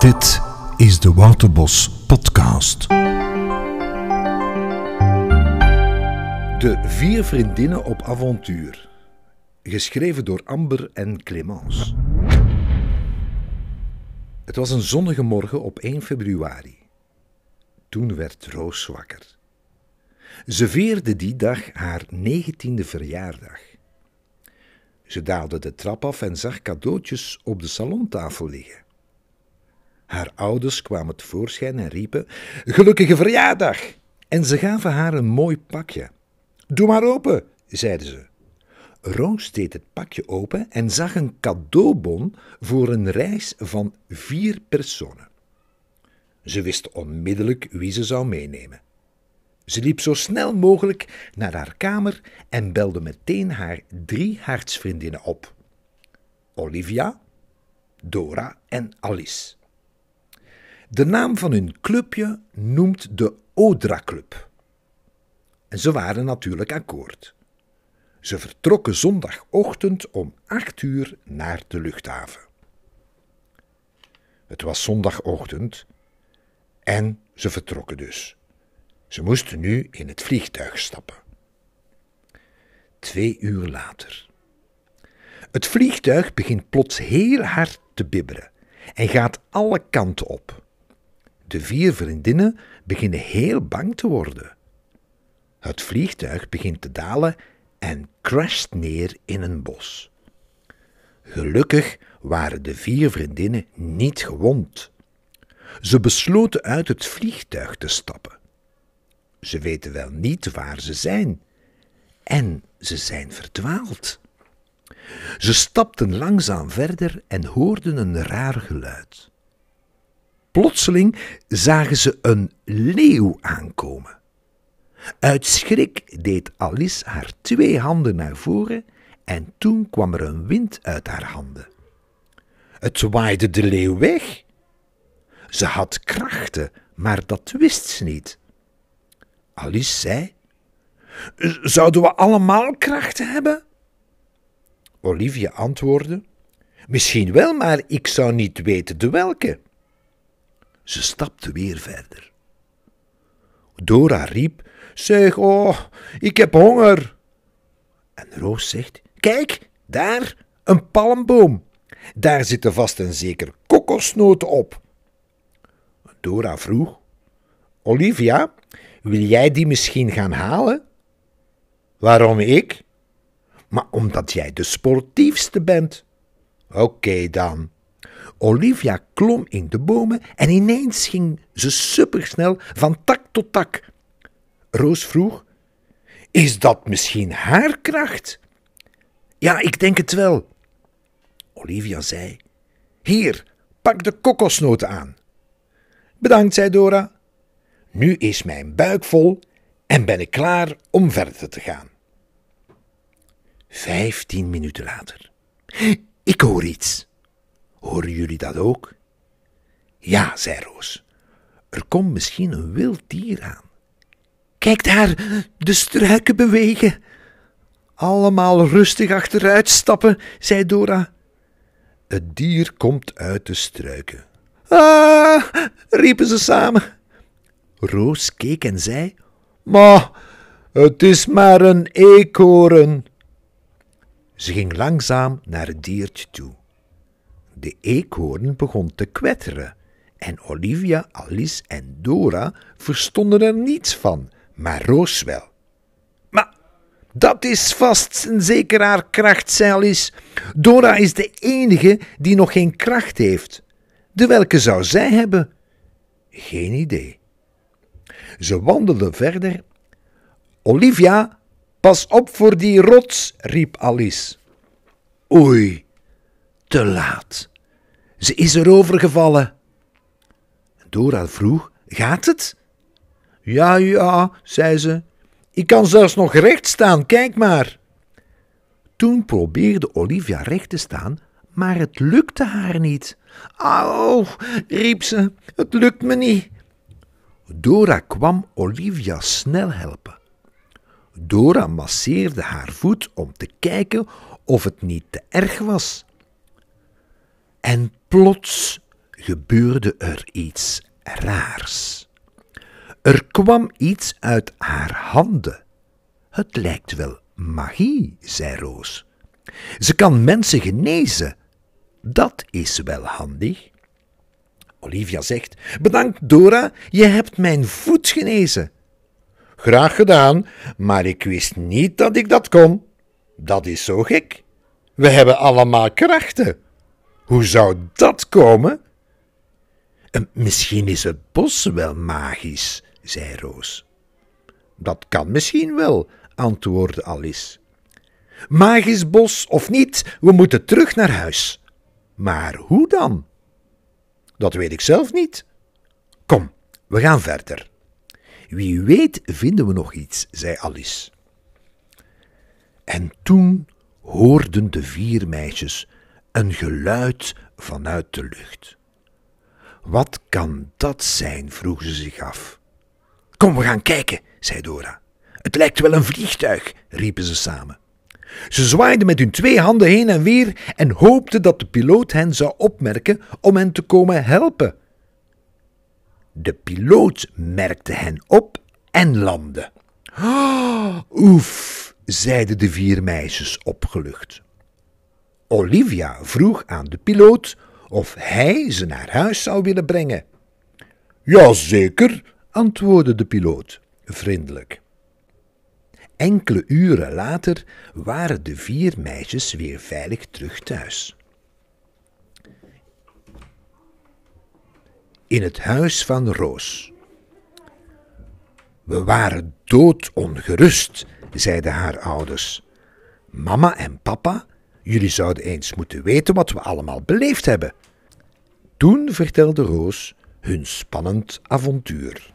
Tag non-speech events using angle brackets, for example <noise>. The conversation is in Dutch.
Dit is de Waterbos Podcast. De vier vriendinnen op avontuur. Geschreven door Amber en Clemence. Het was een zonnige morgen op 1 februari. Toen werd Roos wakker. Ze vierde die dag haar negentiende verjaardag. Ze daalde de trap af en zag cadeautjes op de salontafel liggen. Haar ouders kwamen tevoorschijn en riepen: Gelukkige verjaardag! En ze gaven haar een mooi pakje. Doe maar open, zeiden ze. Roos deed het pakje open en zag een cadeaubon voor een reis van vier personen. Ze wist onmiddellijk wie ze zou meenemen. Ze liep zo snel mogelijk naar haar kamer en belde meteen haar drie hartsvriendinnen op: Olivia, Dora en Alice. De naam van hun clubje noemt de Odra Club. En ze waren natuurlijk akkoord. Ze vertrokken zondagochtend om acht uur naar de luchthaven. Het was zondagochtend en ze vertrokken dus. Ze moesten nu in het vliegtuig stappen. Twee uur later. Het vliegtuig begint plots heel hard te bibberen en gaat alle kanten op. De vier vriendinnen beginnen heel bang te worden. Het vliegtuig begint te dalen en crasht neer in een bos. Gelukkig waren de vier vriendinnen niet gewond. Ze besloten uit het vliegtuig te stappen. Ze weten wel niet waar ze zijn en ze zijn verdwaald. Ze stapten langzaam verder en hoorden een raar geluid. Plotseling zagen ze een leeuw aankomen. Uit schrik deed Alice haar twee handen naar voren en toen kwam er een wind uit haar handen. Het waaide de leeuw weg. Ze had krachten, maar dat wist ze niet. Alice zei: Zouden we allemaal krachten hebben? Olivia antwoordde: Misschien wel, maar ik zou niet weten de welke. Ze stapte weer verder. Dora riep: Zeg, oh, ik heb honger. En Roos zegt: Kijk, daar, een palmboom. Daar zitten vast en zeker kokosnoten op. Dora vroeg: Olivia, wil jij die misschien gaan halen? Waarom ik? Maar omdat jij de sportiefste bent. Oké dan. Olivia klom in de bomen en ineens ging ze supersnel van tak tot tak. Roos vroeg: Is dat misschien haar kracht? Ja, ik denk het wel. Olivia zei: Hier, pak de kokosnoten aan. Bedankt, zei Dora. Nu is mijn buik vol en ben ik klaar om verder te gaan. Vijftien minuten later. Ik hoor iets. Horen jullie dat ook? Ja, zei Roos. Er komt misschien een wild dier aan. Kijk daar, de struiken bewegen. Allemaal rustig achteruit stappen, zei Dora. Het dier komt uit de struiken. Ah, riepen ze samen. Roos keek en zei: Maar het is maar een eekhoorn. Ze ging langzaam naar het diertje toe. De eekhoorn begon te kwetteren en Olivia, Alice en Dora verstonden er niets van, maar Roos wel. Maar dat is vast en zeker haar kracht, zei Alice. Dora is de enige die nog geen kracht heeft. De welke zou zij hebben? Geen idee. Ze wandelden verder. Olivia, pas op voor die rots, riep Alice. Oei, te laat. Ze is erover gevallen. Dora vroeg: Gaat het? Ja, ja, zei ze. Ik kan zelfs nog recht staan, kijk maar. Toen probeerde Olivia recht te staan, maar het lukte haar niet. Au, riep ze, het lukt me niet. Dora kwam Olivia snel helpen. Dora masseerde haar voet om te kijken of het niet te erg was. En plots gebeurde er iets raars. Er kwam iets uit haar handen. Het lijkt wel magie, zei Roos. Ze kan mensen genezen. Dat is wel handig. Olivia zegt: Bedankt, Dora, je hebt mijn voet genezen. Graag gedaan, maar ik wist niet dat ik dat kon. Dat is zo gek. We hebben allemaal krachten. Hoe zou dat komen? Misschien is het bos wel magisch, zei Roos. Dat kan misschien wel, antwoordde Alice. Magisch bos of niet, we moeten terug naar huis. Maar hoe dan? Dat weet ik zelf niet. Kom, we gaan verder. Wie weet vinden we nog iets, zei Alice. En toen hoorden de vier meisjes een geluid vanuit de lucht. Wat kan dat zijn? vroegen ze zich af. Kom, we gaan kijken, zei Dora. Het lijkt wel een vliegtuig, riepen ze samen. Ze zwaaiden met hun twee handen heen en weer en hoopten dat de piloot hen zou opmerken om hen te komen helpen. De piloot merkte hen op en landde. <gasps> Oef, zeiden de vier meisjes opgelucht. Olivia vroeg aan de piloot of hij ze naar huis zou willen brengen. Jazeker, antwoordde de piloot, vriendelijk. Enkele uren later waren de vier meisjes weer veilig terug thuis. In het huis van Roos. We waren doodongerust, zeiden haar ouders. Mama en papa, jullie zouden eens moeten weten wat we allemaal beleefd hebben. Toen vertelde Roos hun spannend avontuur.